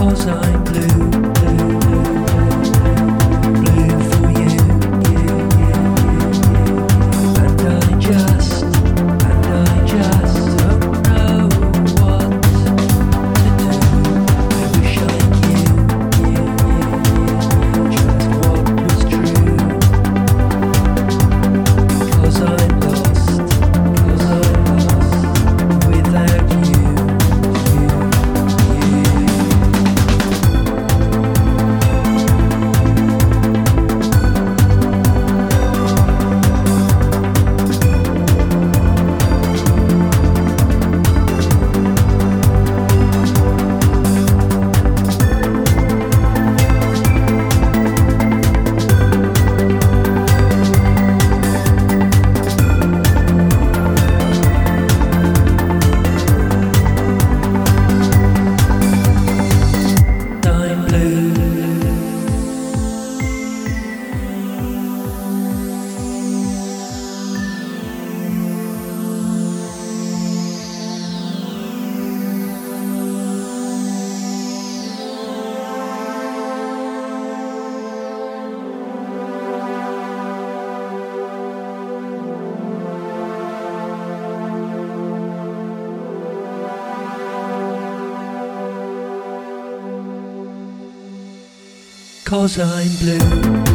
cause I'm blue. Cause I'm blue.